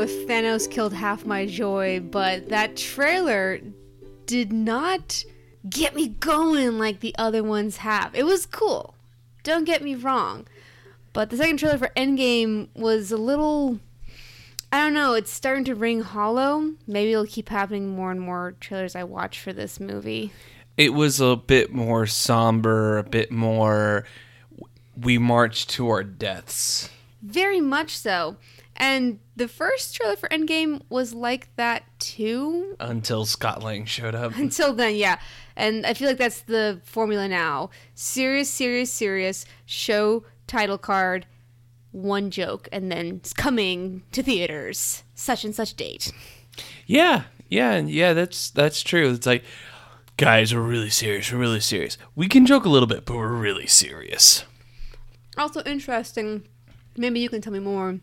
if Thanos killed half my joy, but that trailer did not get me going like the other ones have. It was cool. Don't get me wrong. But the second trailer for Endgame was a little I don't know, it's starting to ring hollow. Maybe it'll keep happening more and more trailers I watch for this movie. It was a bit more somber, a bit more we march to our deaths. Very much so. And the first trailer for Endgame was like that too. Until Scott Lang showed up. Until then, yeah. And I feel like that's the formula now. Serious, serious, serious. Show title card, one joke, and then it's coming to theaters. Such and such date. Yeah, yeah, yeah. That's that's true. It's like, guys, we're really serious. We're really serious. We can joke a little bit, but we're really serious. Also interesting. Maybe you can tell me more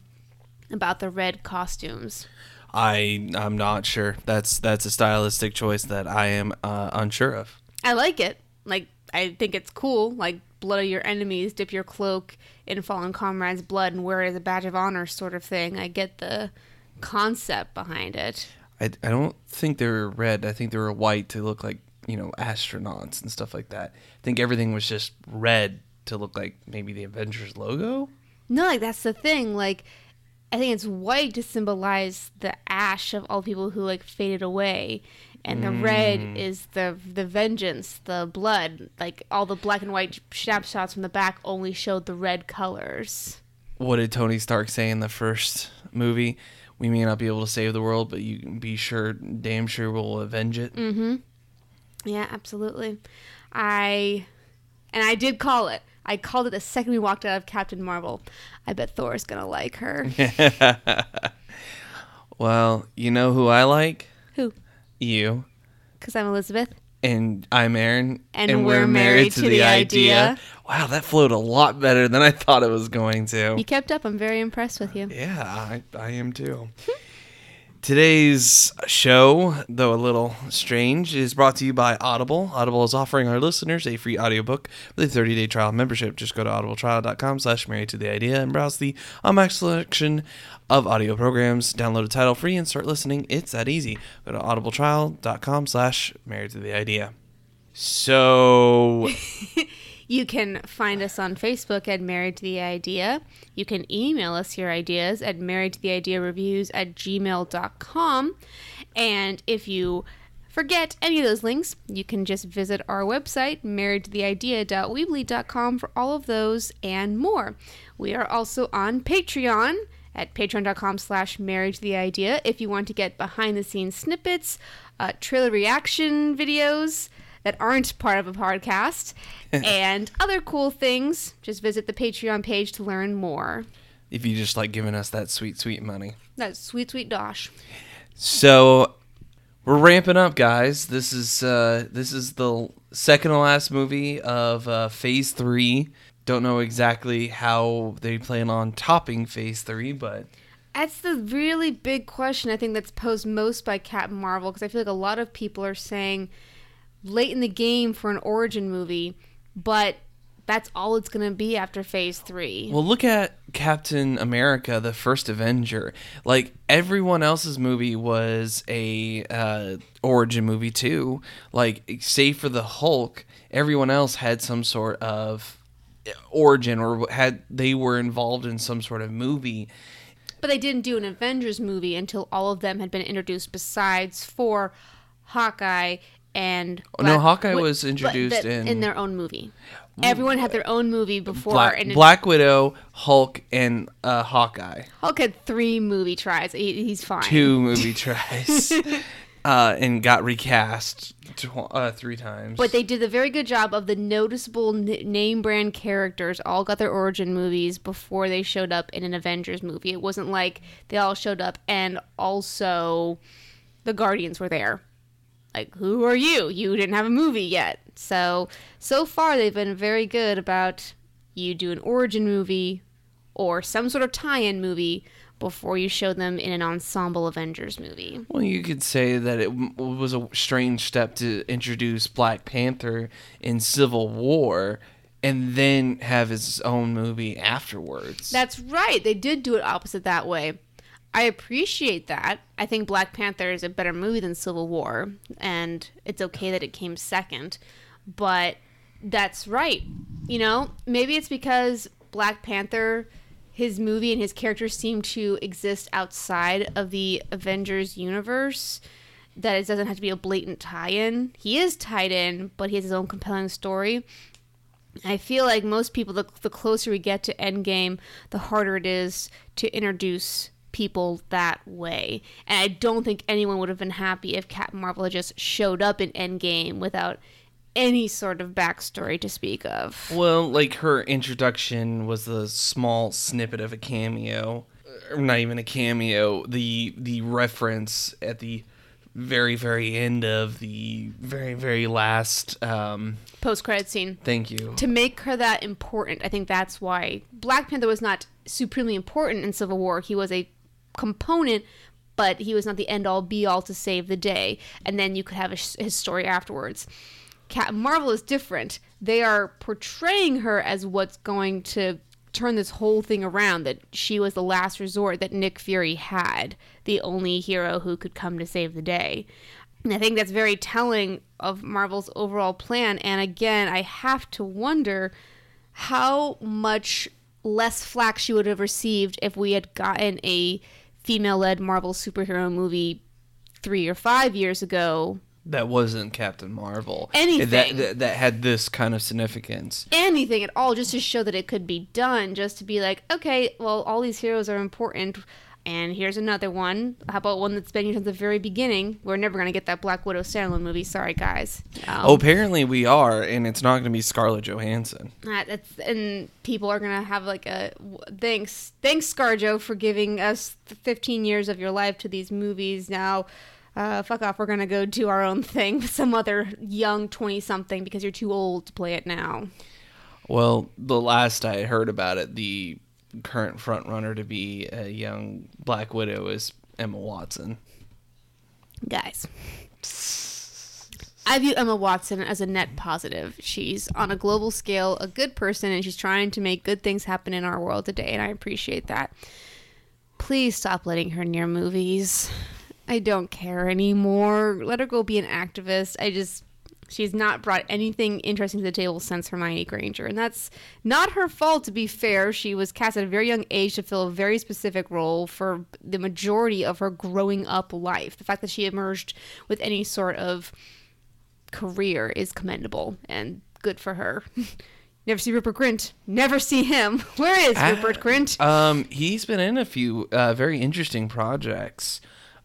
about the red costumes. I I'm not sure. That's that's a stylistic choice that I am uh, unsure of. I like it. Like I think it's cool. Like blood of your enemies, dip your cloak in fallen comrades' blood and wear it as a badge of honor, sort of thing. I get the concept behind it. I, I don't think they were red. I think they were white to look like you know astronauts and stuff like that. I think everything was just red to look like maybe the Avengers logo. No, like that's the thing. Like I think it's white to symbolize the ash of all people who like faded away, and the red is the the vengeance, the blood. Like all the black and white snapshots from the back only showed the red colors. What did Tony Stark say in the first movie? We may not be able to save the world, but you can be sure, damn sure, we'll avenge it. Mm-hmm. Yeah, absolutely. I and I did call it. I called it the second we walked out of Captain Marvel. I bet Thor's gonna like her. Well, you know who I like? Who? You. Because I'm Elizabeth. And I'm Aaron. And we're married to the idea. Wow, that flowed a lot better than I thought it was going to. You kept up. I'm very impressed with you. Yeah, I, I am too. Hmm. Today's show, though a little strange, is brought to you by Audible. Audible is offering our listeners a free audiobook with a 30-day trial membership. Just go to audibletrial.com slash married to the idea and browse the unmatched selection of audio programs. Download a title free and start listening. It's that easy. Go to audibletrial.com slash married to the idea. So You can find us on Facebook at Married to the Idea. You can email us your ideas at married to the idea reviews at gmail.com. And if you forget any of those links, you can just visit our website, marriedtotheidea.weebly.com, for all of those and more. We are also on Patreon at patreon.com slash married the idea if you want to get behind the scenes snippets, uh, trailer reaction videos that aren't part of a podcast, and other cool things. Just visit the Patreon page to learn more. if you just like giving us that sweet, sweet money. That's sweet, sweet Dosh. So we're ramping up, guys. This is uh, this is the second to last movie of uh, Phase Three. Don't know exactly how they plan on topping Phase Three, but That's the really big question I think that's posed most by Captain Marvel because I feel like a lot of people are saying late in the game for an origin movie, but that's all it's going to be after phase three. well, look at Captain America: The First Avenger. Like everyone else's movie was a uh, origin movie too. Like save for the Hulk, everyone else had some sort of origin or had they were involved in some sort of movie. But they didn't do an Avengers movie until all of them had been introduced, besides for Hawkeye and Oh, no, Hawkeye Wi- was introduced that- in- in their own movie. Everyone had their own movie before, Black, and Black Widow, Hulk, and uh, Hawkeye. Hulk had three movie tries. He, he's fine. Two movie tries, uh, and got recast tw- uh, three times. But they did a very good job of the noticeable n- name brand characters all got their origin movies before they showed up in an Avengers movie. It wasn't like they all showed up and also the Guardians were there. Like, who are you? You didn't have a movie yet. So, so far they've been very good about you do an origin movie or some sort of tie in movie before you show them in an ensemble Avengers movie. well, you could say that it w- was a strange step to introduce Black Panther in Civil War, and then have his own movie afterwards. That's right. They did do it opposite that way. I appreciate that. I think Black Panther is a better movie than Civil War, and it's okay that it came second. But that's right. You know, maybe it's because Black Panther, his movie and his characters seem to exist outside of the Avengers universe. That it doesn't have to be a blatant tie-in. He is tied in, but he has his own compelling story. I feel like most people, the, the closer we get to Endgame, the harder it is to introduce people that way. And I don't think anyone would have been happy if Captain Marvel had just showed up in Endgame without any sort of backstory to speak of. Well, like her introduction was a small snippet of a cameo, or not even a cameo. The the reference at the very very end of the very very last. Um, Post credit scene. thank you. To make her that important, I think that's why Black Panther was not supremely important in Civil War. He was a component, but he was not the end all be all to save the day. And then you could have a, his story afterwards. Captain Marvel is different. They are portraying her as what's going to turn this whole thing around that she was the last resort that Nick Fury had, the only hero who could come to save the day. And I think that's very telling of Marvel's overall plan. And again, I have to wonder how much less flack she would have received if we had gotten a female led Marvel superhero movie three or five years ago That wasn't Captain Marvel. Anything. that, that that had this kind of significance. anything at all just to show that it could be done just to be like okay well all these heroes are important and here's another one. How about one that's been here since the very beginning? We're never going to get that black widow standalone movie. Sorry guys. Um, Oh, apparently we are, and it's not going to be Scarlett Johansson. uh, that's and people are gonna have like a thanks thanks scarjo for giving us 15 years of your life to these movies. Now uh, fuck off. We're gonna go do our own thing with some other young 20 something because you're too old to play it now. Well, the last I heard about it, the current front runner to be a young Black Widow is Emma Watson. guys. I view Emma Watson as a net positive. She's on a global scale a good person and she's trying to make good things happen in our world today, and I appreciate that. Please stop letting her near movies. I don't care anymore. Let her go be an activist. I just. She's not brought anything interesting to the table since Hermione Granger. And that's not her fault, to be fair. She was cast at a very young age to fill a very specific role for the majority of her growing up life. The fact that she emerged with any sort of career is commendable and good for her. Never see Rupert Grint. Never see him. Where is Rupert Grint? Um, he's been in a few uh, very interesting projects.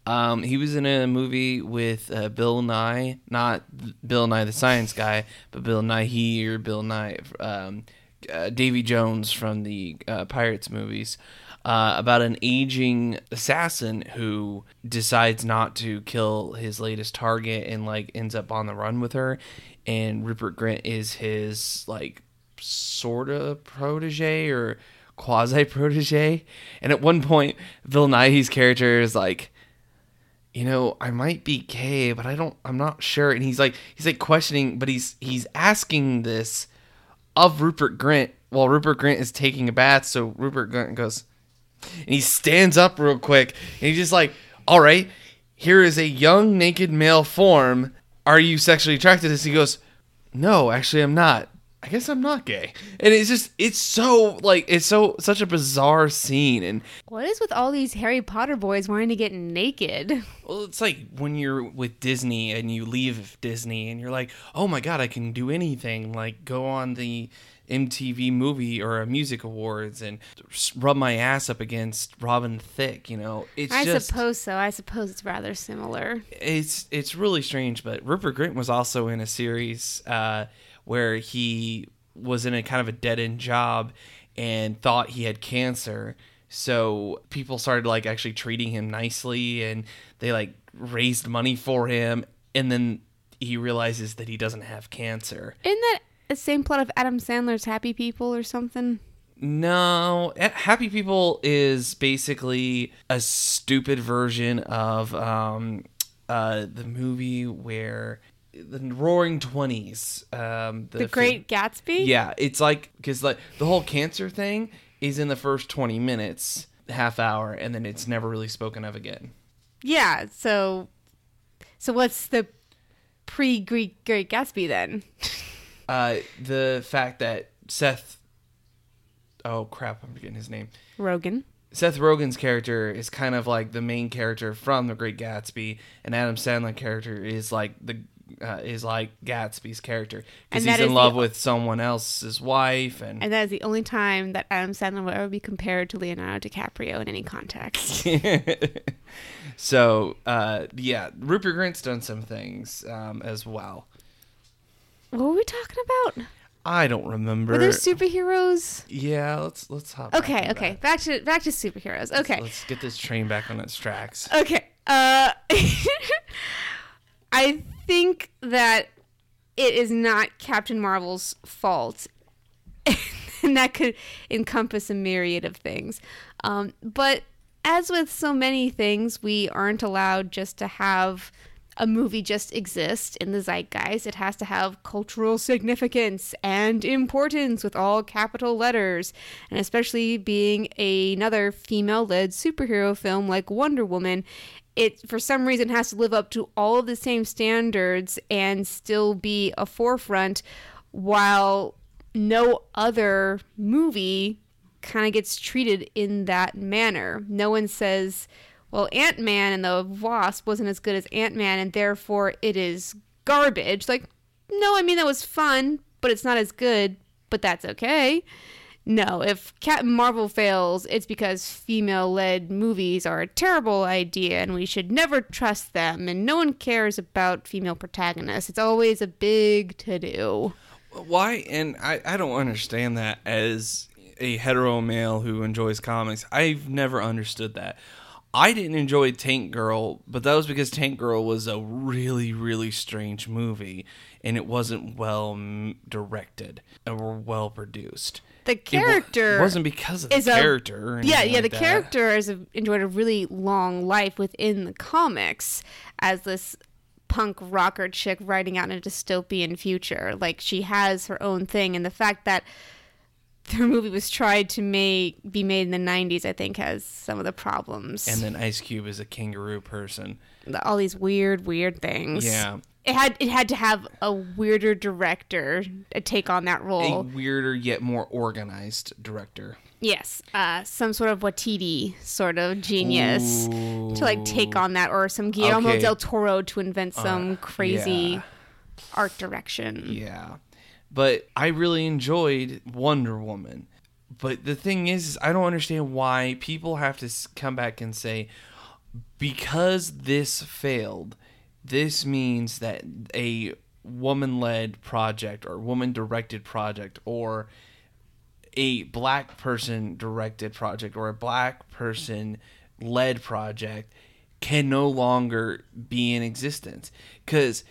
Um, he was in a movie with uh, Bill Nye, not Bill Nye the Science Guy, but Bill Nye or Bill Nye, um, uh, Davy Jones from the uh, Pirates movies, uh, about an aging assassin who decides not to kill his latest target and like ends up on the run with her, and Rupert Grint is his like sort of protege or quasi protege. And at one point, Bill Nighy's character is like, you know, I might be gay, but I don't, I'm not sure. And he's like, he's like questioning, but he's he's asking this of Rupert Grint while Rupert Grint is taking a bath. So Rupert Grint goes, and he stands up real quick, and he's just like, all right, here is a young naked male form. Are you sexually attracted to this? He goes, no, actually, I'm not. I guess I'm not gay. And it's just it's so like it's so such a bizarre scene and What is with all these Harry Potter boys wanting to get naked? well it's like when you're with Disney and you leave Disney and you're like, "Oh my god, I can do anything." Like go on the MTV movie or a music awards and rub my ass up against Robin Thicke, you know. It's I just suppose so. I suppose it's rather similar. it's it's really strange, but Rupert Grint was also in a series uh, where he was in a kind of a dead end job and thought he had cancer. So people started like actually treating him nicely, and they like raised money for him, and then he realizes that he doesn't have cancer. Isn't that the same plot of Adam Sandler's Happy People or something? No, Happy People is basically a stupid version of um, uh, the movie where the Roaring Twenties, um, The, fi- Great Gatsby? yeah, it's like because like the whole cancer thing is in the first twenty minutes, half hour, and then it's never really spoken of again. Yeah. So, so what's the pre-Greek Great Gatsby then? Uh, the fact that Seth, oh crap, I'm forgetting his name. Rogen. Seth Rogen's character is kind of like the main character from The Great Gatsby, and Adam Sandler character is like the uh, is like Gatsby's character because he's in love the- with someone else's wife, and, And that is the only time that Adam Sandler will ever be compared to Leonardo DiCaprio in any context. so uh, yeah, Rupert Grint's done some things um, as well. what were we talking about? I don't remember. Were there superheroes? yeah, let's let's hop. Okay, on okay. that. Back to back to superheroes. Okay. Let's get this train back on its tracks. Okay. Uh I think that it is not Captain Marvel's fault. and that could encompass a myriad of things. Um, but as with so many things, we aren't allowed just to have a movie just exist in the zeitgeist. It has to have cultural significance and importance with all capital letters. And especially being another female led superhero film like Wonder Woman, it for some reason has to live up to all of the same standards and still be a forefront while no other movie kind of gets treated in that manner. No one says, well, Ant Man and the Wasp wasn't as good as Ant Man, and therefore it is garbage. Like, no, I mean, that was fun, but it's not as good, but that's okay. No, if Captain Marvel fails, it's because female led movies are a terrible idea and we should never trust them, and no one cares about female protagonists. It's always a big to do. Why? And I, I don't understand that as a hetero male who enjoys comics. I've never understood that. I didn't enjoy Tank Girl, but that was because Tank Girl was a really, really strange movie and it wasn't well directed or well produced. The character it wasn't because of the a- character. or yeah, yeah. like the that. character has enjoyed a really long life within the comics as this punk rocker chick writing out in a dystopian future. Like she has her own thing, and the fact that her movie was tried to make be made in the '90s, I think, has some of the problems. And then Ice Cube is a kangaroo person. all these weird, weird things. Yeah. It had it had to have a weirder director to take on that role A weirder yet more organized director. Yes, uh, some sort of Waititi sort of genius to like take on that, or some Guillermo Okay. del Toro to invent some Uh, crazy yeah. art direction. Yeah. But I really enjoyed Wonder Woman. But the thing is, is I don't understand why people have to come back and say, because this failed, this means that a woman led project or woman directed project or a black person directed project or a black person led project can no longer be in existence. Because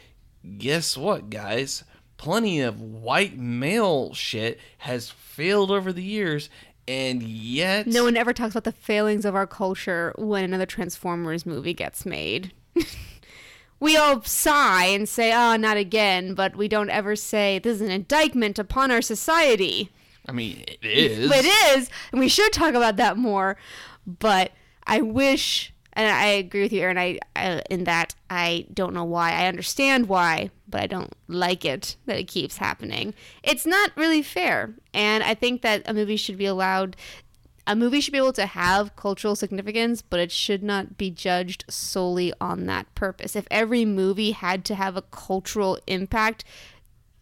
guess what, guys? Plenty of white male shit has failed over the years, and yet No one ever talks about the failings of our culture when another Transformers movie gets made. we all sigh and say, "Oh, not again," but we don't ever say this is an indictment upon our society. I mean, it is it is and we should talk about that more. But I wish, and I agree with you, Aaron. I, I in that I don't know why. I understand why, but I don't like it that it keeps happening. It's not really fair, and I think that a movie should be allowed. A movie should be able to have cultural significance, but it should not be judged solely on that purpose. If every movie had to have a cultural impact,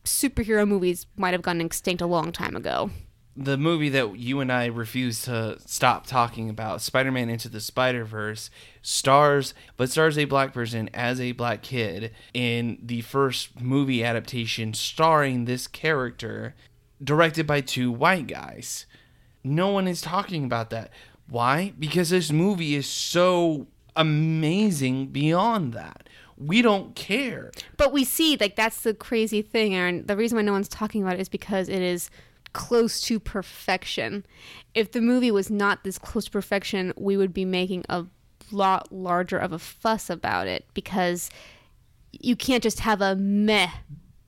superhero movies might have gone extinct a long time ago. The movie that you and I refuse to stop talking about, Spider Man Into the Spider Verse, stars, but stars a black person as a black kid in the first movie adaptation starring this character, directed by two white guys. No one is talking about that. Why? Because this movie is so amazing beyond that. We don't care. But we see like that's the crazy thing, Aaron. The reason why no one's talking about it is because it is close to perfection. If the movie was not this close to perfection, we would be making a lot larger of a fuss about it because you can't just have a meh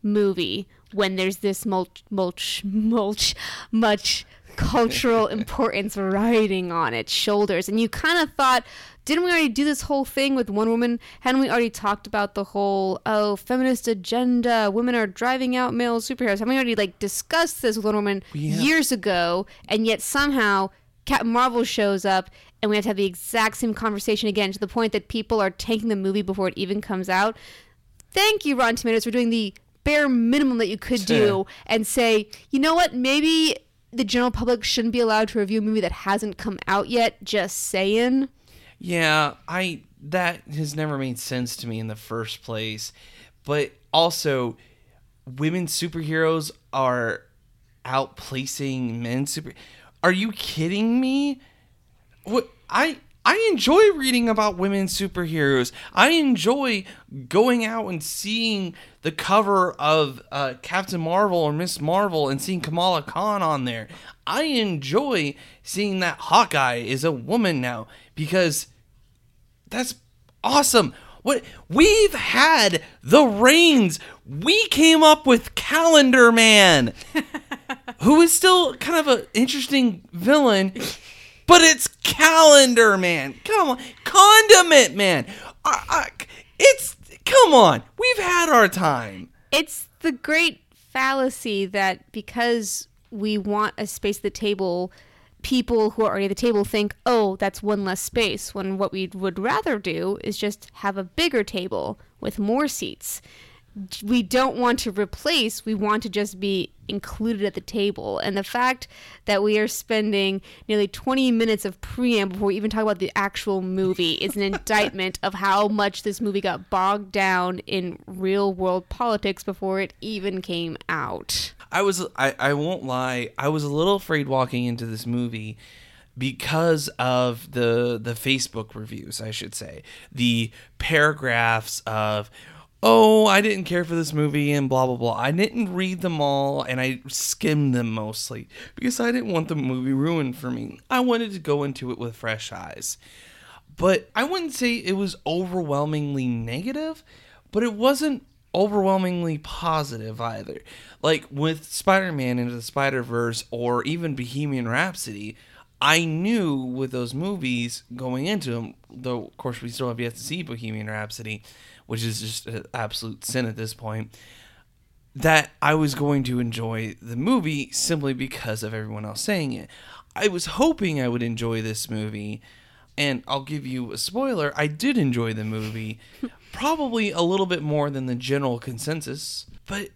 movie when there's this mulch, mulch, mulch, much cultural importance riding on its shoulders. And you kind of thought, didn't we already do this whole thing with one woman? Hadn't we already talked about the whole, oh, feminist agenda, women are driving out male superheroes? Haven't we already, like, discussed this with one woman Yeah. years ago? And yet somehow Captain Marvel shows up and we have to have the exact same conversation again to the point that people are tanking the movie before it even comes out. Thank you, Rotten Tomatoes, for doing the bare minimum that you could do and say, you know what, maybe the general public shouldn't be allowed to review a movie that hasn't come out yet. Just saying. Yeah, I that has never made sense to me in the first place. But also, women superheroes are outplacing men super. Are you kidding me? What I I enjoy reading about women superheroes. I enjoy going out and seeing the cover of uh, Captain Marvel or Miss Marvel and seeing Kamala Khan on there. I enjoy seeing that Hawkeye is a woman now because that's awesome. What we've had the reins. We came up with Calendar Man, who is still kind of an interesting villain, but it's Calendar Man. Come on, Condiment Man. It's come on. We've had our time. It's the great fallacy that because we want a space at the table, people who are already at the table think, oh, that's one less space, when what we would rather do is just have a bigger table with more seats. We don't want to replace, we want to just be included at the table. And the fact that we are spending nearly 20 minutes of preamble before we even talk about the actual movie is an indictment of how much this movie got bogged down in real world politics before it even came out. I was I, I won't lie, I was a little afraid walking into this movie because of the the Facebook reviews, I should say. The paragraphs of oh, I didn't care for this movie and blah blah blah. I didn't read them all and I skimmed them mostly because I didn't want the movie ruined for me. I wanted to go into it with fresh eyes. But I wouldn't say it was overwhelmingly negative, but it wasn't overwhelmingly positive either. Like with Spider Man into the Spider Verse or even Bohemian Rhapsody, I knew with those movies going into them, though of course we still have yet to see Bohemian Rhapsody, which is just an absolute sin at this point, that I was going to enjoy the movie simply because of everyone else saying it. I was hoping I would enjoy this movie, and I'll give you a spoiler I did enjoy the movie, probably a little bit more than the general consensus, but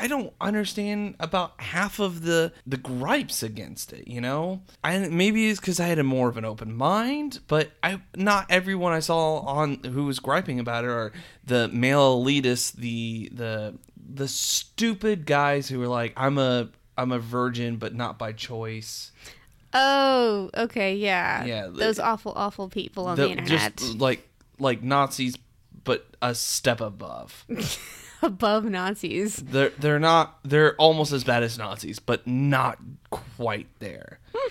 I don't understand about half of the the gripes against it, you know? I maybe it's cuz I had a more of an open mind, but I not everyone I saw on who was griping about it are the male elitists, the the the stupid guys who were like I'm a I'm a virgin but not by choice. Oh, okay, yeah. Yeah, Those awful, awful people on the, The- internet. Just like like Nazis but a step above. Above Nazis. They're they're not they're almost as bad as Nazis, but not quite there. Hmm.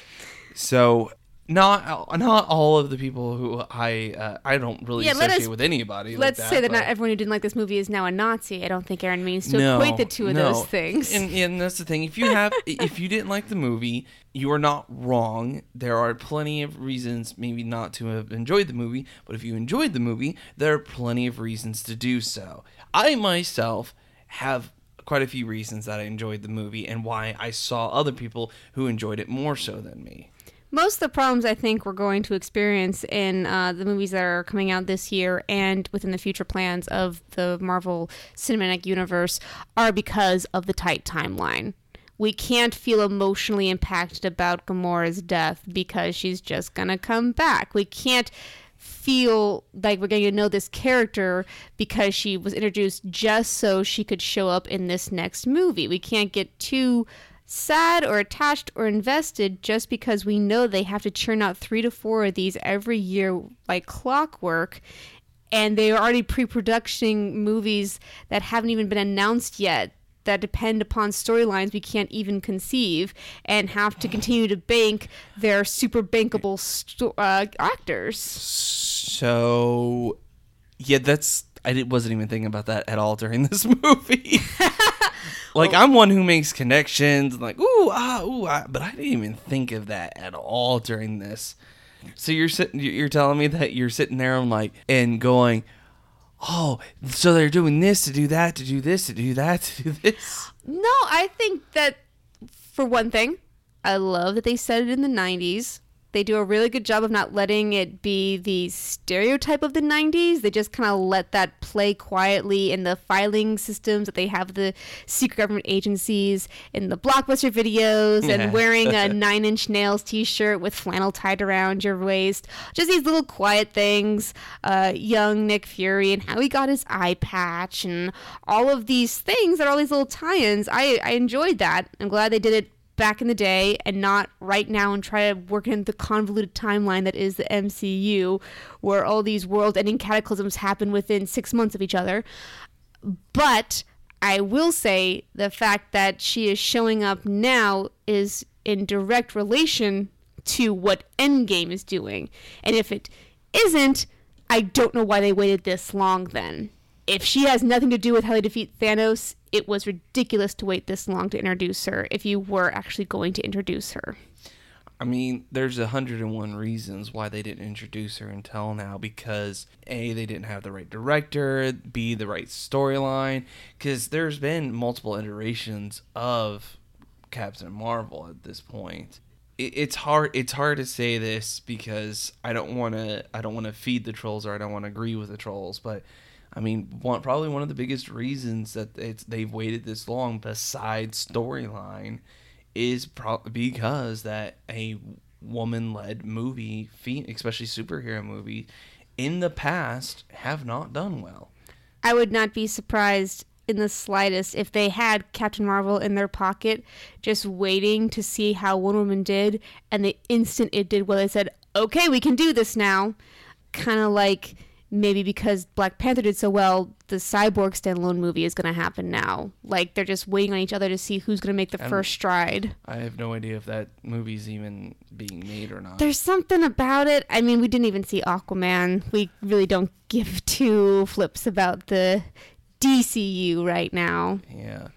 so not not all of the people who I uh, I don't really Yeah, associate us- with anybody. Let's say that but- not everyone who didn't like this movie is now a Nazi. I don't think Aaron means to no, equate the two of no. those things. And, and that's the thing. If you have, if you didn't like the movie, you are not wrong. There are plenty of reasons, maybe not to have enjoyed the movie, but if you enjoyed the movie, there are plenty of reasons to do so. I myself have quite a few reasons that I enjoyed the movie and why I saw other people who enjoyed it more so than me. Most of the problems I think we're going to experience in uh, the movies that are coming out this year and within the future plans of the Marvel Cinematic Universe are because of the tight timeline. We can't feel emotionally impacted about Gamora's death because she's just gonna come back. We can't feel like we're getting to know this character because she was introduced just so she could show up in this next movie. We can't get too sad or attached or invested just because we know they have to churn out three to four of these every year like clockwork and they are already pre-production movies that haven't even been announced yet that depend upon storylines we can't even conceive and have to continue to bank their super bankable sto- uh, actors So, yeah, that's I wasn't even thinking about that at all during this movie. like I'm one who makes connections, like ooh ah ooh ah, but I didn't even think of that at all during this. So you're sitting, you're telling me that you're sitting there and like and going, oh, so they're doing this to do that to do this to do that to do this. No, I think that for one thing, I love that they said it in the 90s. They do a really good job of not letting it be the stereotype of the 90s. They just kind of let that play quietly in the filing systems that they have the secret government agencies in the blockbuster videos Yeah. and wearing a nine inch nails t shirt with flannel tied around your waist. Just these little quiet things. Uh, young Nick Fury and how he got his eye patch and all of these things that are all these little tie ins. I, I enjoyed that. I'm glad they did it back in the day and not right now and try to work in the convoluted timeline that is the MCU, where all these world ending cataclysms happen within six months of each other. But I will say the fact that she is showing up now is in direct relation to what Endgame is doing. And if it isn't, I don't know why they waited this long then. If she has nothing to do with how they defeat Thanos, it was ridiculous to wait this long to introduce her if you were actually going to introduce her. I mean, there's a hundred and one reasons why they didn't introduce her until now. Because a, they didn't have the right director. B, the right storyline. Because there's been multiple iterations of Captain Marvel at this point. It, it's hard. It's hard to say this because I don't want to. I don't want to feed the trolls or I don't want to agree with the trolls. But I mean, one probably one of the biggest reasons that it's they've waited this long, besides storyline, is pro- because that a woman-led movie, especially superhero movie, in the past have not done well. I would not be surprised in the slightest if they had Captain Marvel in their pocket, just waiting to see how Wonder Woman did, and the instant it did well, they said, "Okay, we can do this now." Kind of like maybe because Black Panther did so well, the Cyborg standalone movie is going to happen now. Like they're just waiting on each other to see who's going to make the first stride. I have no idea if that movie's even being made or not. There's something about it. I mean, we didn't even see Aquaman. We really don't give two flips about the DCU right now. yeah,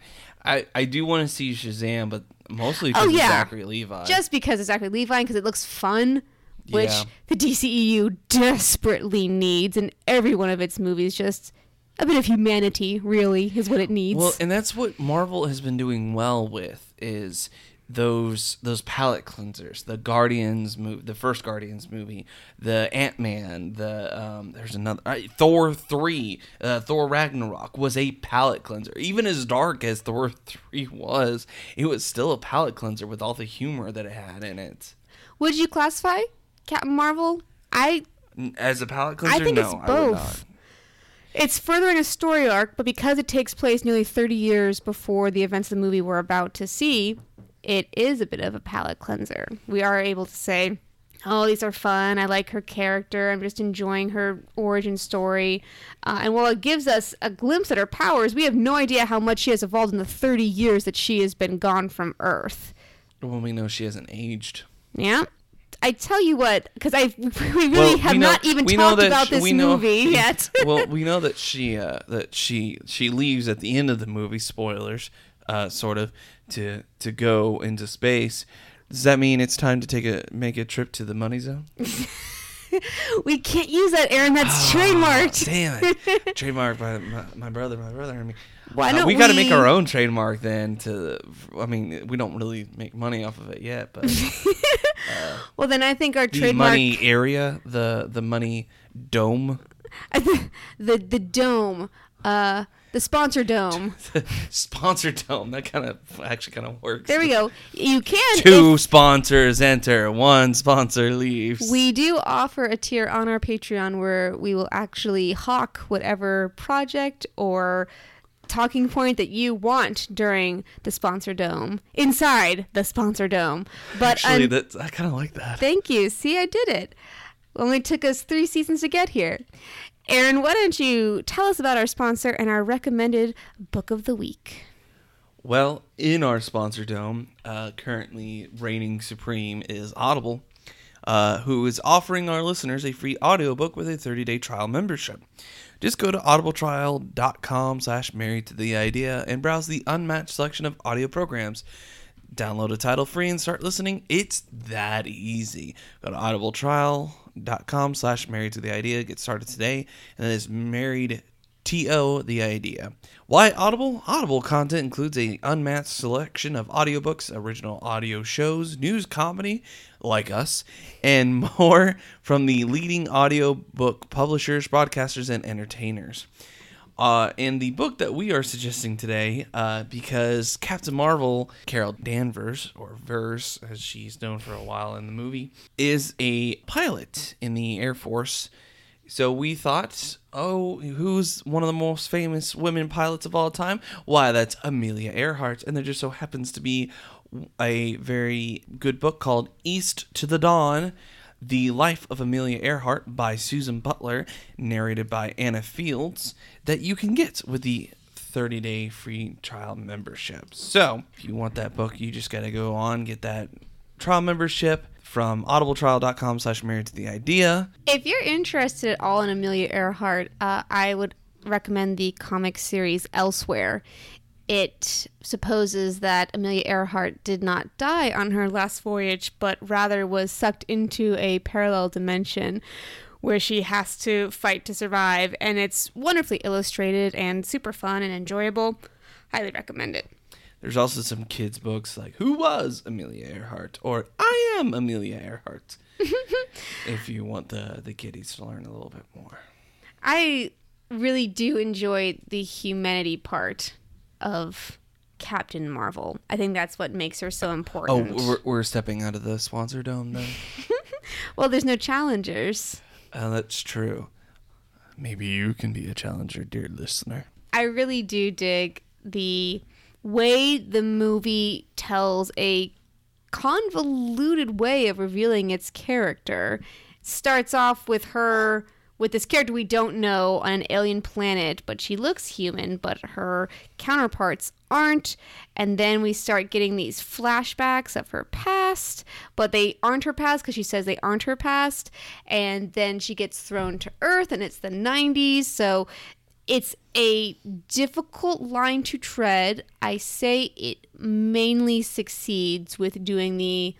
I I do want to see Shazam, but mostly Oh, because yeah. of Zachary Levi. Just because it's Zachary Levi, because it looks fun, which Yeah. the DCEU desperately needs, and every one of its movies just a bit of humanity, really, is what it needs. Well, and that's what Marvel has been doing well with is those those palate cleansers. The Guardians movie, the first Guardians movie, the Ant Man, the um, there's another uh, Thor three, uh, Thor Ragnarok was a palate cleanser. Even as dark as Thor three was, it was still a palate cleanser with all the humor that it had in it. would you classify Captain Marvel? I As a palate cleanser, I think no, it's both. It's furthering a story arc, but because it takes place nearly 30 years before the events of the movie we're about to see, it is a bit of a palate cleanser. We are able to say, oh, these are fun. I like her character. I'm just enjoying her origin story. Uh, and while it gives us a glimpse at her powers, we have no idea how much she has evolved in the 30 years that she has been gone from Earth. Well, we know she hasn't aged. Yeah. I tell you what, because I we really Well, have we know- not even talked about sh- this know- movie yet. well, we know that she uh, that she she leaves at the end of the movie. Spoilers, uh, sort of to to go into space. Does that mean it's time to take a make a trip to the money zone? we can't use that, Aaron. That's Ah, trademarked. Damn it! Trademark by my, my brother, my brother, and me. Why Uh, don't we got to make our own trademark then? To I mean, we don't really make money off of it yet, but Well, then I think our the trademark, money area, the the money dome, the the dome, uh, the sponsor dome. sponsor dome. That kind of actually kind of works. There we go. You can. Two if- sponsors enter, one sponsor leaves. we do offer a tier on our Patreon where we will actually hawk whatever project or talking point that you want during the sponsor dome inside the sponsor dome. But Actually, un- that's I kind of like that. Thank you. See, I did it. Only took us three seasons to get here. Aaron, why don't you tell us about our sponsor and our recommended book of the week? Well, in our sponsor dome, uh, currently reigning supreme is Audible, uh, who is offering our listeners a free audiobook with a 30-day trial membership. Just go to audibletrial.com slash married to the idea and browse the unmatched selection of audio programs. Download a title free and start listening. It's that easy. Go to audibletrial.com slash married to the idea. Get started today. And that is married to the idea. Why Audible? Audible content includes a unmatched selection of audiobooks, original audio shows, news comedy like us, and more from the leading audiobook publishers, broadcasters, and entertainers. Uh, and the book that we are suggesting today, uh, because Captain Marvel, Carol Danvers, or Vers, as she's known for a while in the movie, is a pilot in the Air Force. So we thought, oh, who's one of the most famous women pilots of all time? Why, that's Amelia Earhart. And there just so happens to be a very good book called East to the Dawn The Life of Amelia Earhart by Susan Butler, narrated by Anna Fields, that you can get with the 30 day free trial membership. So, if you want that book, you just got to go on, get that trial membership from audibletrial.com slash married to the idea. If you're interested at all in Amelia Earhart, uh, I would recommend the comic series Elsewhere. It supposes that Amelia Earhart did not die on her last voyage, but rather was sucked into a parallel dimension where she has to fight to survive. And it's wonderfully illustrated and super fun and enjoyable. Highly recommend it. There's also some kids' books like Who Was Amelia Earhart? or I Am Amelia Earhart. if you want the, the kiddies to learn a little bit more. I really do enjoy the humanity part of Captain Marvel. I think that's what makes her so important. Oh, we're, we're stepping out of the sponsor dome then? well, there's no challengers. Uh, that's true. Maybe you can be a challenger, dear listener. I really do dig the way the movie tells a convoluted way of revealing its character. starts off with her with this character we don't know on an alien planet, but she looks human, but her counterparts aren't. And then we start getting these flashbacks of her past, but they aren't her past because she says they aren't her past. And then she gets thrown to Earth, and it's the 90s. So it's a difficult line to tread. I say it mainly succeeds with doing the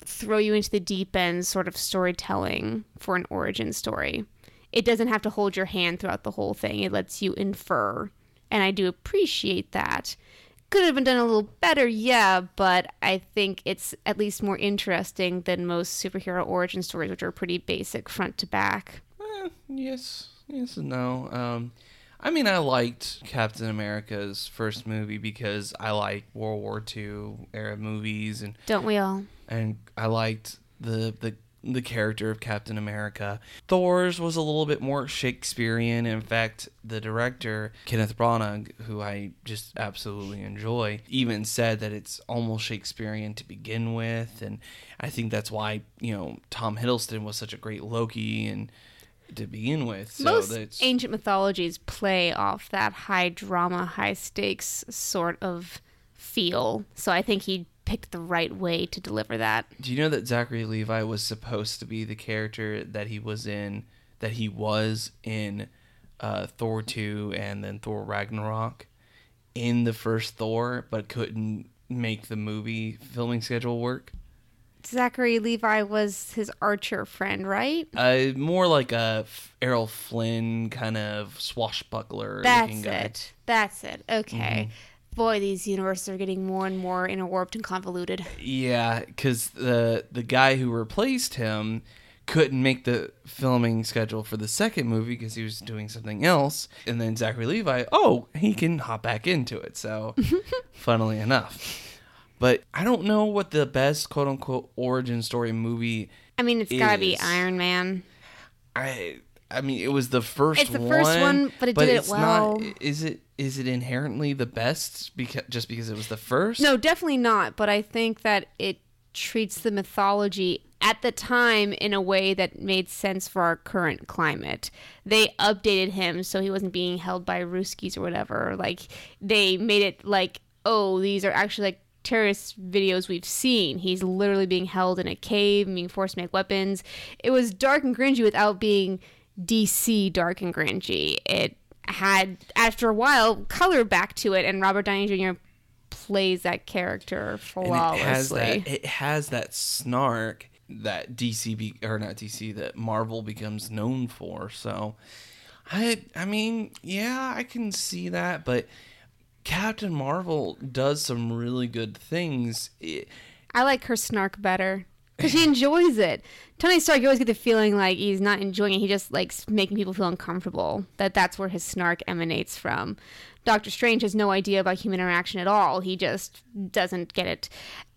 throw you into the deep end sort of storytelling for an origin story. It doesn't have to hold your hand throughout the whole thing, it lets you infer. And I do appreciate that. Could have been done a little better, yeah, but I think it's at least more interesting than most superhero origin stories, which are pretty basic front to back. Eh, yes, yes and no. Um, I mean, I liked Captain America's first movie because I like World War II era movies, and don't we all? And I liked the the the character of Captain America. Thor's was a little bit more Shakespearean. In fact, the director, Kenneth Branagh, who I just absolutely enjoy, even said that it's almost Shakespearean to begin with. And I think that's why, you know, Tom Hiddleston was such a great Loki and to begin with. So Most that's ancient mythologies play off that high drama, high stakes sort of feel. So I think he picked the right way to deliver that. Do you know that Zachary Levi was supposed to be the character that he was in, that he was in uh, Thor 2 and then Thor Ragnarok in the first Thor, but couldn't make the movie filming schedule work? Zachary Levi was his archer friend, right? Uh, more like a F- Errol Flynn kind of swashbuckler That's guy. it. That's it. Okay. Boy, these universes are getting more and more interwarped and convoluted. Yeah, because the the guy who replaced him couldn't make the filming schedule for the second movie because he was doing something else, and then Zachary Levi, oh, he can hop back into it. So, funnily enough, but I don't know what the best quote unquote origin story movie. I mean, it's got to be Iron Man. I I mean, it was the first. It's the first one, but it did it well. Not, is it is it inherently the best because just because it was the first? No, definitely not. But I think that it treats the mythology at the time in a way that made sense for our current climate. They updated him so he wasn't being held by Ruskies or whatever. Like they made it like, oh, these are actually like terrorist videos we've seen. He's literally being held in a cave, being forced to make weapons. It was dark and cringy without being DC dark and grungy. It had after a while color back to it, and Robert Downey Jr. plays that character flawlessly. it has that it has that snark that DC be, or not DC that Marvel becomes known for. So I I mean, yeah, I can see that, but Captain Marvel does some really good things. It, I like her snark better because she enjoys it. Tony Stark, you always get the feeling like he's not enjoying it. He just likes making people feel uncomfortable. That that's where his snark emanates from. Doctor Strange has no idea about human interaction at all. He just doesn't get it.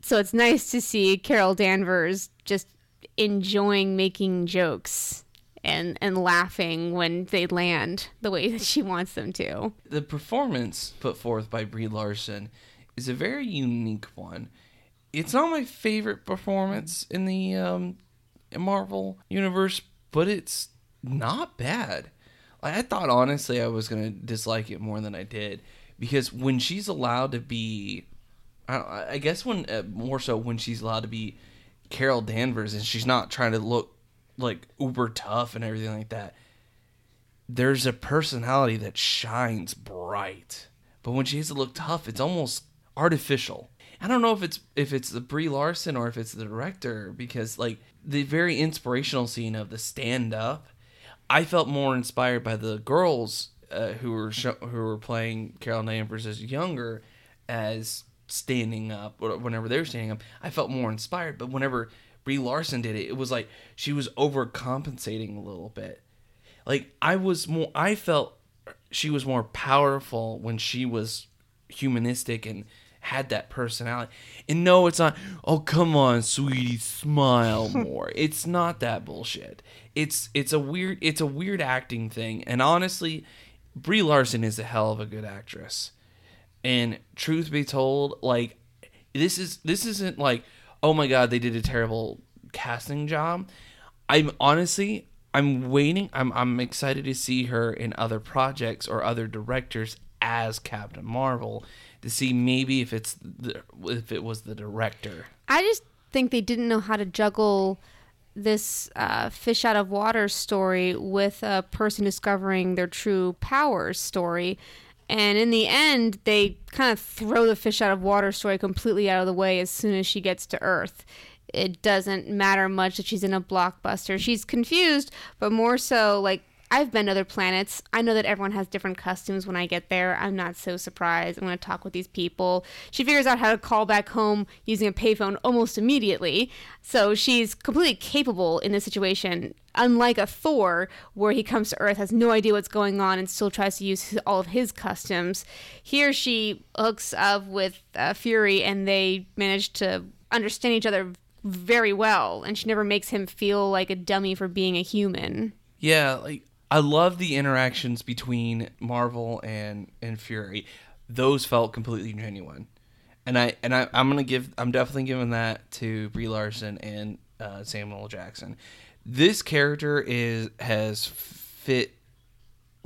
So it's nice to see Carol Danvers just enjoying making jokes and and laughing when they land the way that she wants them to. the performance put forth by Brie Larson is a very unique one. It's not my favorite performance in the um, Marvel universe, but it's not bad. I thought honestly I was gonna dislike it more than I did because when she's allowed to be, I, I guess when uh, more so when she's allowed to be Carol Danvers and she's not trying to look like uber tough and everything like that there's a personality that shines bright. But when she has to look tough, it's almost artificial. I don't know if it's if it's the Brie Larson or if it's the director because like the very inspirational scene of the stand up, I felt more inspired by the girls uh, who were sho- who were playing Carol Danvers as younger as standing up or whenever they were standing up. I felt more inspired, but whenever Brie Larson did it, it was like she was overcompensating a little bit like I was more I felt she was more powerful when she was humanistic and had that personality. And no, it's not, oh come on, sweetie, smile more. it's not that bullshit. It's it's a weird it's a weird acting thing. And honestly, Brie Larson is a hell of a good actress. And truth be told, like this is this isn't like, oh my god, they did a terrible casting job. I'm honestly I'm waiting. I'm I'm excited to see her in other projects or other directors as Captain Marvel to see maybe if it's the, if it was the director. I just think they didn't know how to juggle this uh, fish out of water story with a person discovering their true powers story. And in the end, they kind of throw the fish out of water story completely out of the way as soon as she gets to Earth. It doesn't matter much that she's in a blockbuster. She's confused, but more so like I've been to other planets. I know that everyone has different customs when I get there. I'm not so surprised. I'm going to talk with these people. She figures out how to call back home using a payphone almost immediately. So she's completely capable in this situation, unlike a Thor, where he comes to Earth, has no idea what's going on, and still tries to use all of his customs. Here she hooks up with uh, Fury, and they manage to understand each other very well, and she never makes him feel like a dummy for being a human. Yeah, like I love the interactions between Marvel and and Fury. Those felt completely genuine, and I and I I'm gonna give I'm definitely giving that to Brie Larson and uh, Samuel L. Jackson. This character is has fit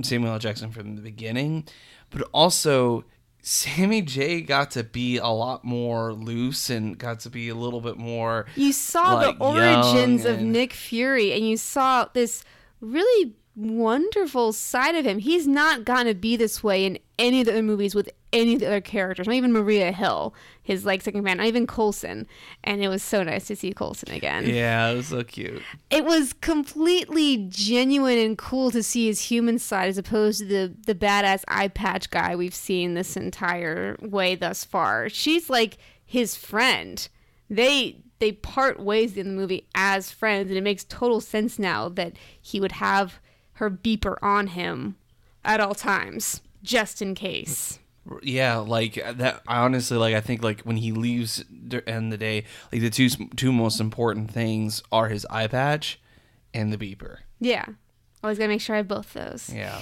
Samuel L. Jackson from the beginning, but also Sammy J got to be a lot more loose and got to be a little bit more You saw like, the origins of Nick Fury, and you saw this really wonderful side of him. He's not gonna be this way in any of the other movies with any of the other characters. Not even Maria Hill, his like second man. Not even Coulson. And it was so nice to see Coulson again. Yeah, it was so cute. It was completely genuine and cool to see his human side as opposed to the the badass eye patch guy we've seen this entire way thus far. She's like his friend. They they part ways in the movie as friends, and it makes total sense now that he would have her beeper on him at all times, just in case. Yeah, like that. I honestly like. I think like when he leaves dur- end of the day, like the two two most important things are his eye patch and the beeper. Yeah. Always gotta make sure I have both those. Yeah,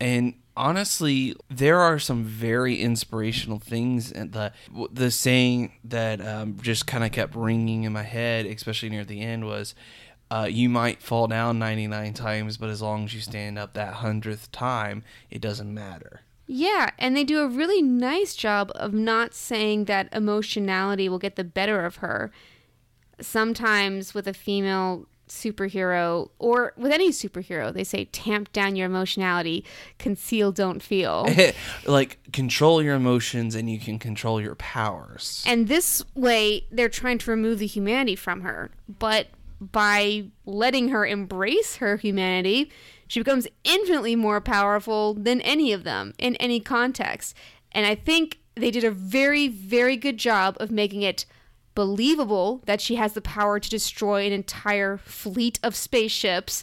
and honestly, there are some very inspirational things. And the the saying that um, just kind of kept ringing in my head, especially near the end, was. Uh, you might fall down 99 times, but as long as you stand up that hundredth time, it doesn't matter. Yeah, and they do a really nice job of not saying that emotionality will get the better of her. Sometimes with a female superhero or with any superhero, they say tamp down your emotionality, conceal, don't feel. like control your emotions and you can control your powers. And this way, they're trying to remove the humanity from her. But by letting her embrace her humanity, she becomes infinitely more powerful than any of them in any context. And I think they did a very, very good job of making it believable that she has the power to destroy an entire fleet of spaceships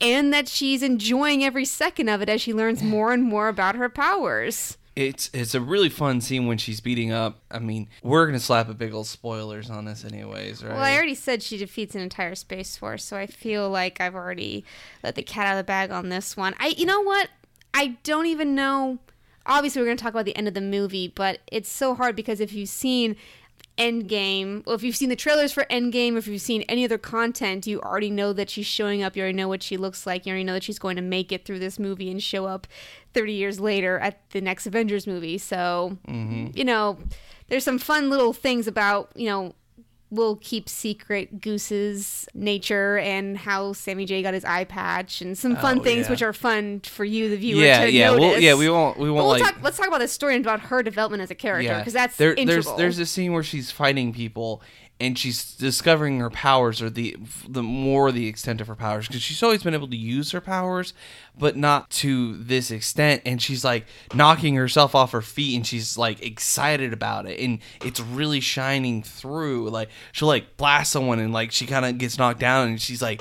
and that she's enjoying every second of it as she learns more and more about her powers. It's it's a really fun scene when she's beating up. I mean, we're gonna slap a big old spoilers on this, anyways, right? Well, I already said she defeats an entire space force, so I feel like I've already let the cat out of the bag on this one. I, you know what? I don't even know. Obviously, we're gonna talk about the end of the movie, but it's so hard because if you've seen Endgame, well, if you've seen the trailers for Endgame, if you've seen any other content, you already know that she's showing up. You already know what she looks like. You already know that she's going to make it through this movie and show up 30 years later at the next Avengers movie. So, Mm-hmm. you know, there's some fun little things about, you know, we'll keep secret Goose's nature and how Sammy J got his eye patch and some fun Oh, things yeah. which are fun for you, the viewer, yeah, to yeah, well, yeah. We won't, we won't we'll like. talk, let's talk about the story and about her development as a character because that's there, there's there's a scene where she's fighting people and she's discovering her powers or the the more the extent of her powers because she's always been able to use her powers but not to this extent. And she's like knocking herself off her feet and she's like excited about it and it's really shining through. Like she'll like blast someone and like she kind of gets knocked down and she's like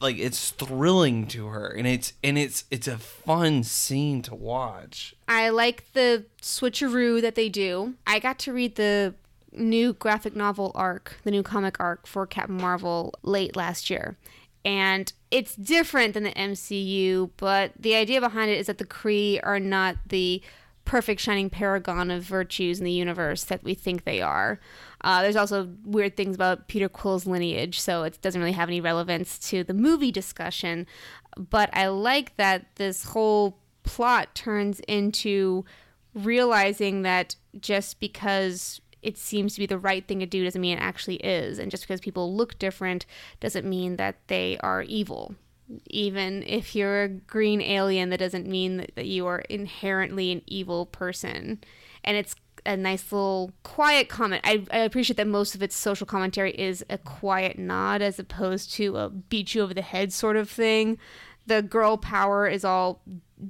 like it's thrilling to her and it's and it's it's a fun scene to watch. I like the switcheroo that they do. I got to read the new graphic novel arc, the new comic arc for Captain Marvel late last year. And it's different than the MCU, but the idea behind it is that the Kree are not the perfect shining paragon of virtues in the universe that we think they are. Uh, there's also weird things about Peter Quill's lineage, so it doesn't really have any relevance to the movie discussion. But I like that this whole plot turns into realizing that just because it seems to be the right thing to do doesn't mean it actually is. And just because people look different doesn't mean that they are evil. Even if you're a green alien, that doesn't mean that, that you are inherently an evil person. And it's a nice little quiet comment. I, I appreciate that most of its social commentary is a quiet nod as opposed to a beat you over the head sort of thing. The girl power is all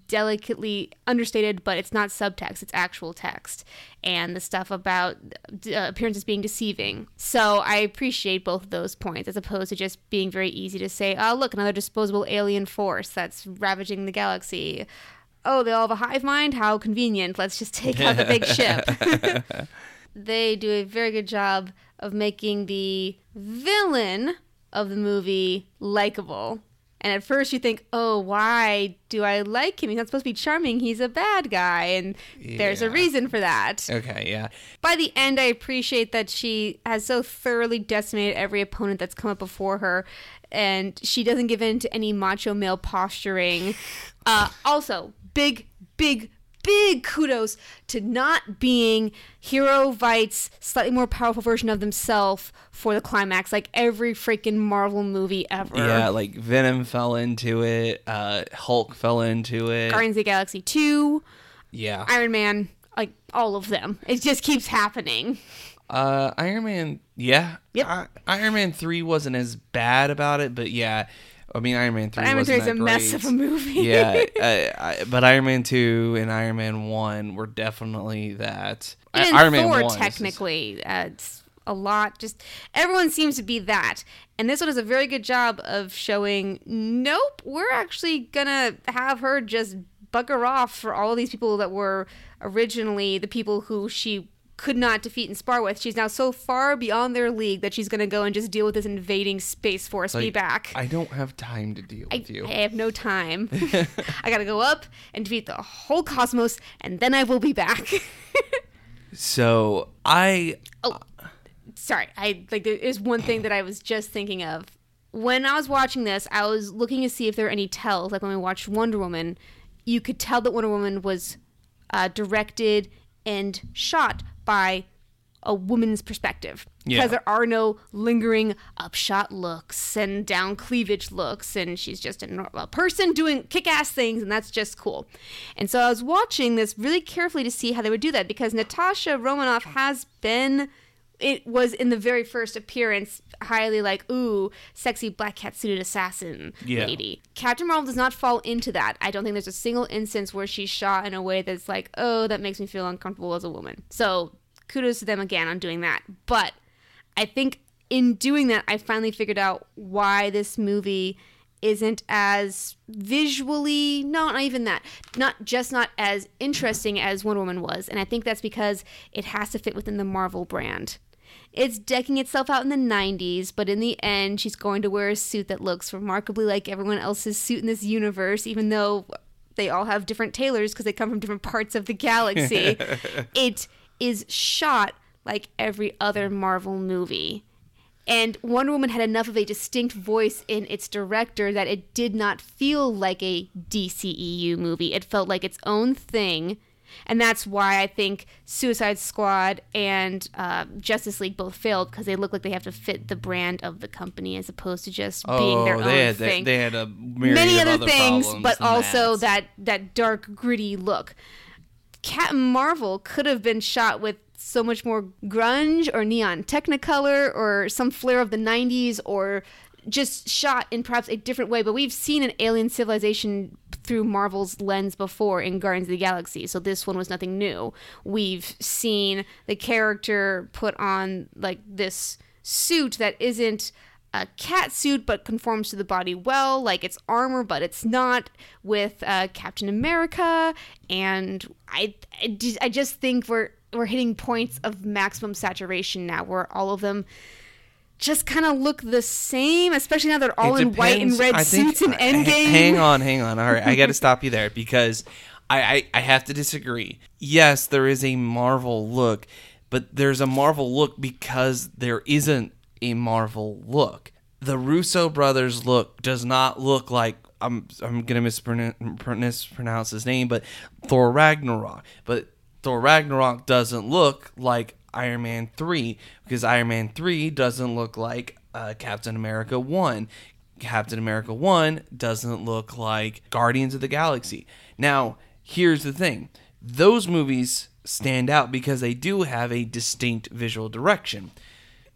delicately understated, but it's not subtext, it's actual text. And the stuff about uh, appearances being deceiving. So I appreciate both of those points as opposed to just being very easy to say, oh, look, another disposable alien force that's ravaging the galaxy. Oh, they all have a hive mind? How convenient. Let's just take out the big ship. they do a very good job of making the villain of the movie likable. And at first you think, oh, why do I like him? He's not supposed to be charming. He's a bad guy. And there's a reason for that. okay yeah By the end, I appreciate that she has so thoroughly decimated every opponent that's come up before her. And she doesn't give in to any macho male posturing. Uh, also, big, big, big kudos to not being Hero Vite's slightly more powerful version of themselves for the climax, like every freaking Marvel movie ever. Yeah, like Venom fell into it. Uh, Hulk fell into it. Guardians of the Galaxy 2, yeah. Iron Man, like all of them. It just keeps happening. Uh, Iron Man. Yeah. Yep. I, Iron Man three wasn't as bad about it, but yeah. I mean, Iron Man three Iron Man 3 is a that mess of a movie. yeah, I, I, but Iron Man two and Iron Man one were definitely that. I- Iron Thor, Man one is technically, uh, it's a lot. Just everyone seems to be that, and this one does a very good job of showing. Nope, we're actually gonna have her just bugger off for all of these people that were originally the people who she could not defeat and spar with. She's now so far beyond their league that she's gonna go and just deal with this invading space force. be back. I don't have time to deal I, with you. I have no time. I gotta go up and defeat the whole cosmos, and then I will be back. So I oh sorry i like there is one thing that i was just thinking of when i was watching this i was looking to see if there were any tells like when we watched wonder woman you could tell that wonder woman was uh, directed and shot by a woman's perspective Yeah. because there are no lingering upshot looks and down cleavage looks, and she's just a, nor- a person doing kick ass things, and that's just cool. And so I was watching this really carefully to see how they would do that because Natasha Romanoff has been. It was in the very first appearance, highly like, ooh, sexy black cat suited assassin Yeah. lady. Captain Marvel does not fall into that. I don't think there's a single instance where she's shot in a way that's like, oh, that makes me feel uncomfortable as a woman. So kudos to them again on doing that. But I think in doing that, I finally figured out why this movie isn't as visually no not even that not just not as interesting as wonder woman was and i think that's because it has to fit within the marvel brand it's decking itself out in the 90s, but in the end, she's going to wear a suit that looks remarkably like everyone else's suit in this universe, even though they all have different tailors because they come from different parts of the galaxy. it is shot like every other Marvel movie. And Wonder Woman had enough of a distinct voice in its director that it did not feel like a DCEU movie. It felt like its own thing. And that's why I think Suicide Squad and uh, Justice League both failed because they look like they have to fit the brand of the company as opposed to just being their Oh, own had thing they, they had a many of other, things, but also that that dark, gritty look. Captain Marvel could have been shot with so much more grunge or neon technicolor or some flair of the 90s or just shot in perhaps a different way but we've seen an alien civilization through Marvel's lens before in Guardians of the Galaxy so this one was nothing new. We've seen the character put on like this suit that isn't a cat suit but conforms to the body well like it's armor but it's not with uh, captain america and I, I just think we're we're hitting points of maximum saturation now where all of them just kind of look the same especially now they're all in white and red I think- suits in uh, endgame ha- Hang on, hang on. All right, I got to stop you there because I, I I have to disagree. Yes, there is a Marvel look, but there's a Marvel look because there isn't a Marvel look. The Russo brothers look does not look like I'm I'm gonna mispronounce his name, but Thor Ragnarok. But Thor Ragnarok doesn't look like Iron Man 3 because Iron Man 3 doesn't look like uh, Captain America 1. Captain America 1 doesn't look like Guardians of the Galaxy. Now, here's the thing those movies stand out because they do have a distinct visual direction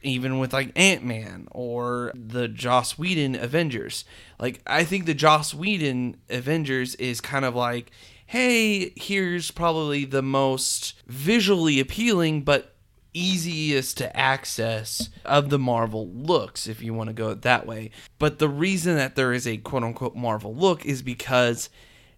even with like Ant Man or the Joss Whedon Avengers. Like I think the Joss Whedon Avengers is kind of like, hey, here's probably the most visually appealing but easiest to access of the Marvel looks, if you want to go that way. But the reason that there is a quote unquote Marvel look is because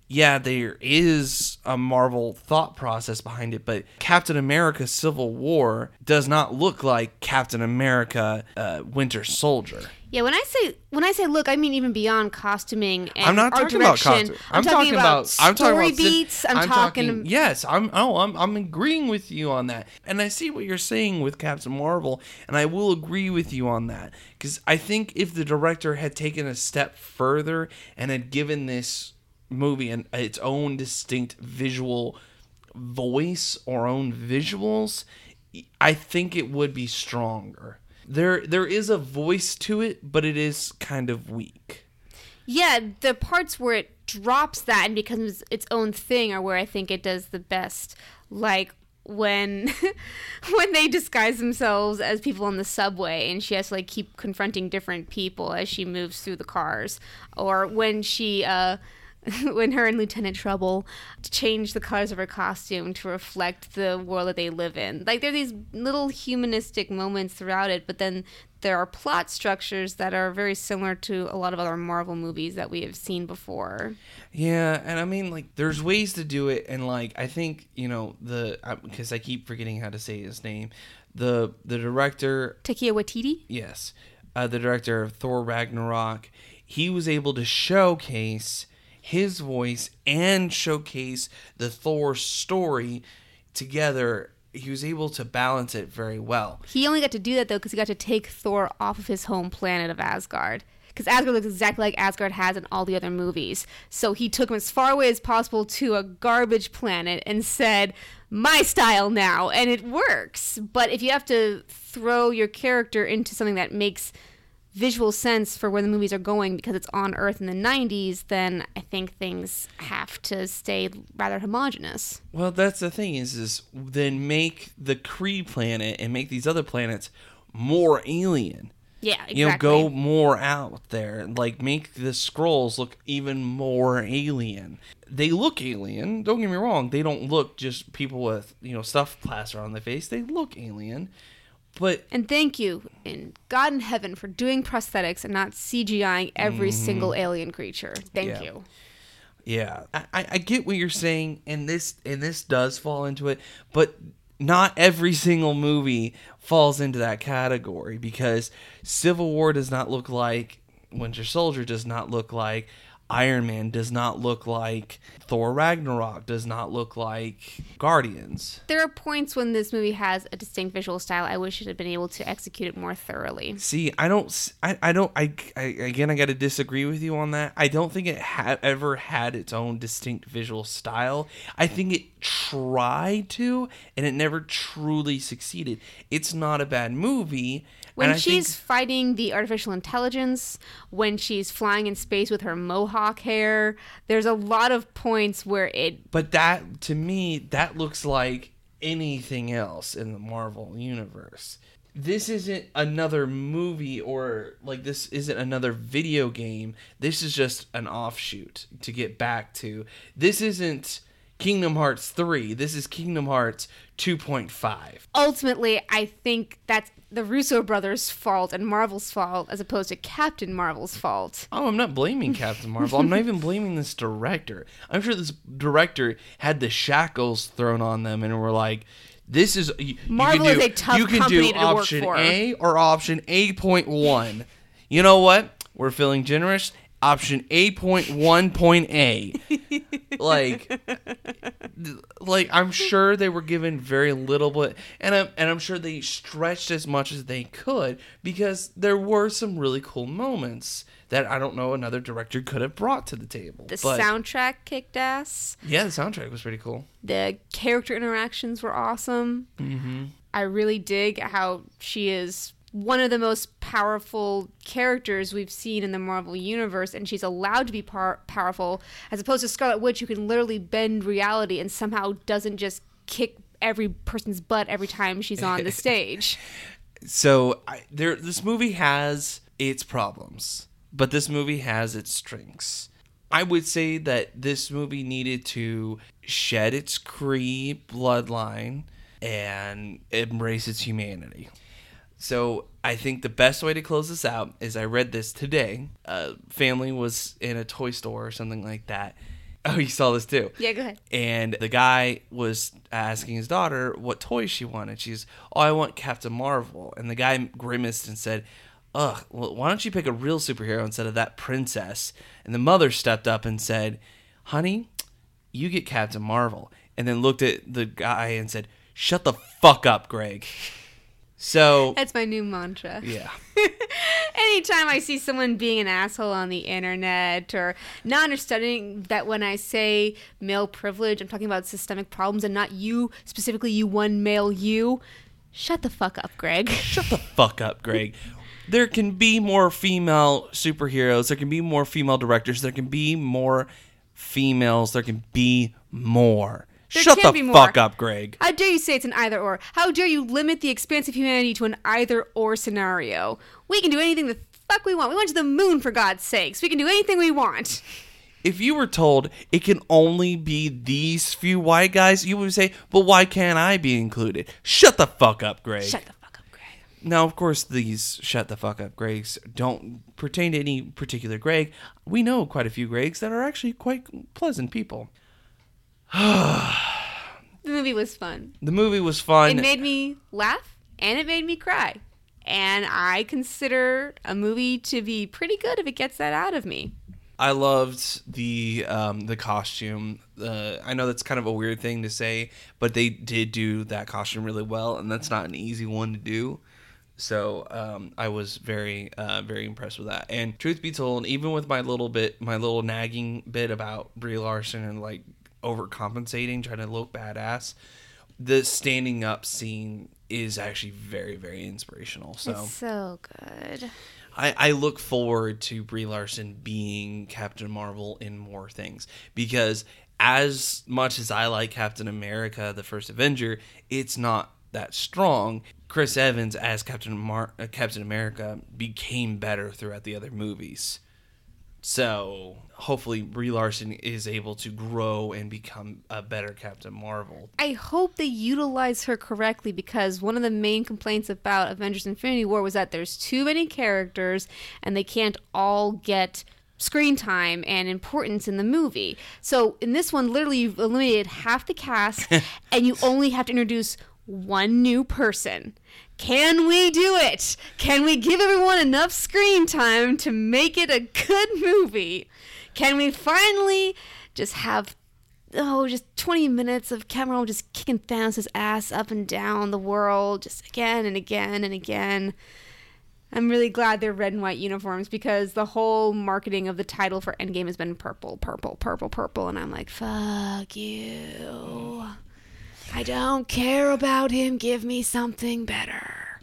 yeah, there is a Marvel thought process behind it, but Captain America Civil War does not look like Captain America uh, Winter Soldier. Yeah when i say when i say look i mean even beyond costuming and I'm not art talking about direction. costume. i'm, talking, about, I'm talking story about beats i'm, talking, yes i'm oh I'm, I'm agreeing with you on that and i see what you're saying with captain marvel and i will agree with you on that because i think if the director had taken a step further and had given this movie an, its own distinct visual voice or own visuals i think it would be stronger there there is a voice to it but it is kind of weak Yeah, the parts where it drops that and becomes its own thing are where I think it does the best. Like when when they disguise themselves as people on the subway and she has to like keep confronting different people as she moves through the cars or when she uh when her and Lieutenant Trouble change the colors of her costume to reflect the world that they live in. Like there are these little humanistic moments throughout it, but then there are plot structures that are very similar to a lot of other Marvel movies that we have seen before. Yeah, and I mean, like, there's ways to do it, and like, I think you know the because I keep forgetting how to say his name. The the director, Taika Waititi? yes, uh, the director of Thor Ragnarok, he was able to showcase his voice and showcase the Thor story together. He was able to balance it very well. He only got to do that though because he got to take Thor off of his home planet of Asgard. because Asgard looks exactly like Asgard has in all the other movies. So he took him as far away as possible to a garbage planet and said, "My style now," and it works. But if you have to throw your character into something that makes visual sense for where the movies are going because it's on Earth in the 90s, then I think things have to stay rather homogenous. Well, that's the thing is, is then make the Kree planet and make these other planets more alien. Yeah, exactly. You know, go more out there. Like make the Skrulls look even more alien. They look alien. Don't get me wrong. They don't look just people with you know stuff plaster on their face. They look alien. But And thank you, in God in heaven, for doing prosthetics and not CGIing every single alien creature. Thank Mm-hmm. Yeah. you. Yeah, I, I I get what you're saying, and this and this does fall into it, but not every single movie falls into that category because Civil War does not look like Winter Soldier does not look like Iron Man does not look like Thor Ragnarok does not look like Guardians. There are points when this movie has a distinct visual style. I wish it had been able to execute it more thoroughly. See, I don't, I, I don't, I, I again, I got to disagree with you on that. I don't think it ha- ever had its own distinct visual style. I think it tried to, and it never truly succeeded. It's not a bad movie. When she's think, fighting the artificial intelligence, when she's flying in space with her mohawk hair, there's a lot of points where it but that to me, that looks like anything else in the Marvel universe. This isn't another movie or like this isn't another video game. This is just an offshoot to get back to. This isn't Kingdom Hearts 3. This is Kingdom Hearts 2.5. ultimately I think that's the Russo brothers' fault and Marvel's fault as opposed to Captain Marvel's fault. Oh, I'm not blaming Captain Marvel. I'm not even blaming this director. I'm sure this director had the shackles thrown on them and were like, "This is you, you Marvel can is do, a tough You can company do option. A or option A point one. You know what? We're feeling generous. Option A point one point A. like, like I'm sure they were given very little, but and I'm and I'm sure they stretched as much as they could because there were some really cool moments that I don't know another director could have brought to the table. The but soundtrack kicked ass. yeah, the soundtrack was pretty cool. The character interactions were awesome. Mm-hmm. I really dig how she is one of the most powerful characters we've seen in the Marvel universe, and she's allowed to be par- powerful, as opposed to Scarlet Witch, who can literally bend reality and somehow doesn't just kick every person's butt every time she's on the stage. So I, there, this movie has its problems, but this movie has its strengths. I would say that this movie needed to shed its Kree bloodline and embrace its humanity. So I think the best way to close this out is I read this today. A family was in a toy store or something like that. Oh, you saw this too. Yeah, go ahead. And the guy was asking his daughter what toy she wanted. She's, oh, I want Captain Marvel. And the guy grimaced and said, ugh, well, why don't you pick a real superhero instead of that princess? And the mother stepped up and said, honey, you get Captain Marvel. And then looked at the guy and said, shut the fuck up, Greg. So, That's my new mantra. yeah. Anytime I see someone being an asshole on the internet or not understanding that when I say male privilege, I'm talking about systemic problems and not you, specifically you one male you, shut the fuck up, Greg. Shut the fuck up, Greg. There can be more female superheroes. There can be more female directors. There can be more females. There can be more. There Shut the fuck up, Greg. How dare you say it's an either or? How dare you limit the expanse of humanity to an either or scenario? We can do anything the fuck we want. We went to the moon for God's sakes. We can do anything we want. If you were told it can only be these few white guys, you would say, but why can't I be included? Shut the fuck up, Greg. Shut the fuck up, Greg. Now, of course, these shut the fuck up Gregs don't pertain to any particular Greg. We know quite a few Gregs that are actually quite pleasant people. The movie was fun. The movie was fun. It made me laugh and it made me cry. And I consider a movie to be pretty good if it gets that out of me. I loved the um, the costume. Uh, I know that's kind of a weird thing to say, but they did do that costume really well, and that's not an easy one to do. So um, I was very, uh, very impressed with that. And truth be told, even with my little bit, my little nagging bit about Brie Larson and like overcompensating, trying to look badass, the standing up scene is actually very, very inspirational. So It's so good. I, I look forward to Brie Larson being Captain Marvel in more things because as much as I like Captain America, the first Avenger, it's not that strong. Chris Evans as Captain Mar- uh, Captain America became better throughout the other movies. So hopefully Brie Larson is able to grow and become a better Captain Marvel. I hope they utilize her correctly because one of the main complaints about Avengers Infinity War was that there's too many characters and they can't all get screen time and importance in the movie. So in this one, literally, you've eliminated half the cast and you only have to introduce one new person. Can we do it? Can we give everyone enough screen time to make it a good movie? Can we finally just have oh, just 20 minutes of Cameron just kicking Thanos' ass up and down the world, just again and again and again. I'm really glad they're red and white uniforms because the whole marketing of the title for Endgame has been purple, purple, purple, purple, and I'm like, fuck you. I don't care about him. Give me something better.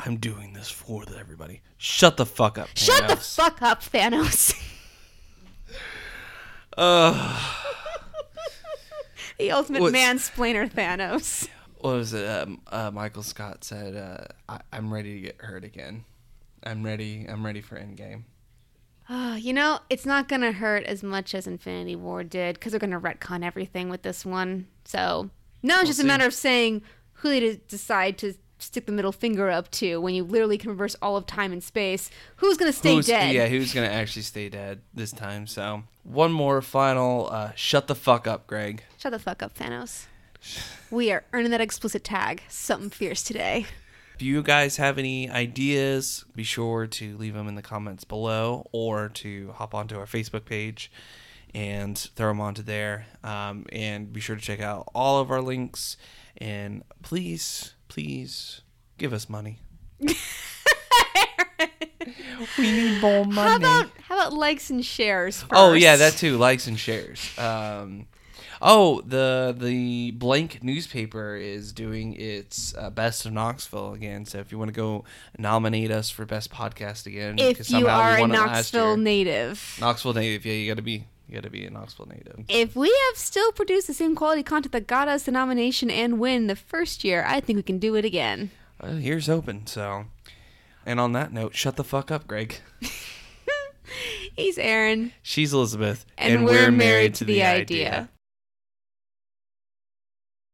I'm doing this for everybody. Shut the fuck up. Shut the Thanos. fuck up, Thanos. Ugh. the ultimate What's- mansplainer, Thanos. what was it? Um, uh, Michael Scott said, uh, I- "I'm ready to get hurt again. I'm ready. I'm ready for Endgame." Uh, you know, it's not going to hurt as much as Infinity War did because they're going to retcon everything with this one. So now it's just see. a matter of saying who they decide to stick the middle finger up to when you literally can reverse all of time and space. Who's going to stay Who's- dead? Yeah, who's gonna actually stay dead this time? So one more final. Uh, shut the fuck up, Greg. Shut the fuck up, Thanos. We are earning that explicit tag. Something fierce today. If you guys have any ideas, be sure to leave them in the comments below, or to hop onto our Facebook page and throw them onto there. Um, and be sure to check out all of our links. And please, please give us money. we need more money. How about how about likes and shares first? Oh yeah, that too. Likes and shares. Um, oh, the the blank newspaper is doing its uh, best of Knoxville again. So if you want to go nominate us for best podcast again, 'cause If you are a won it last Knoxville year. native. Knoxville native, yeah, you gotta be you gotta be a Knoxville native. If we have still produced the same quality content that got us the nomination and win the first year, I think we can do it again. Here's open. So, and on that note, shut the fuck up, Greg. He's Aaron. She's Elizabeth, And we're married to the idea.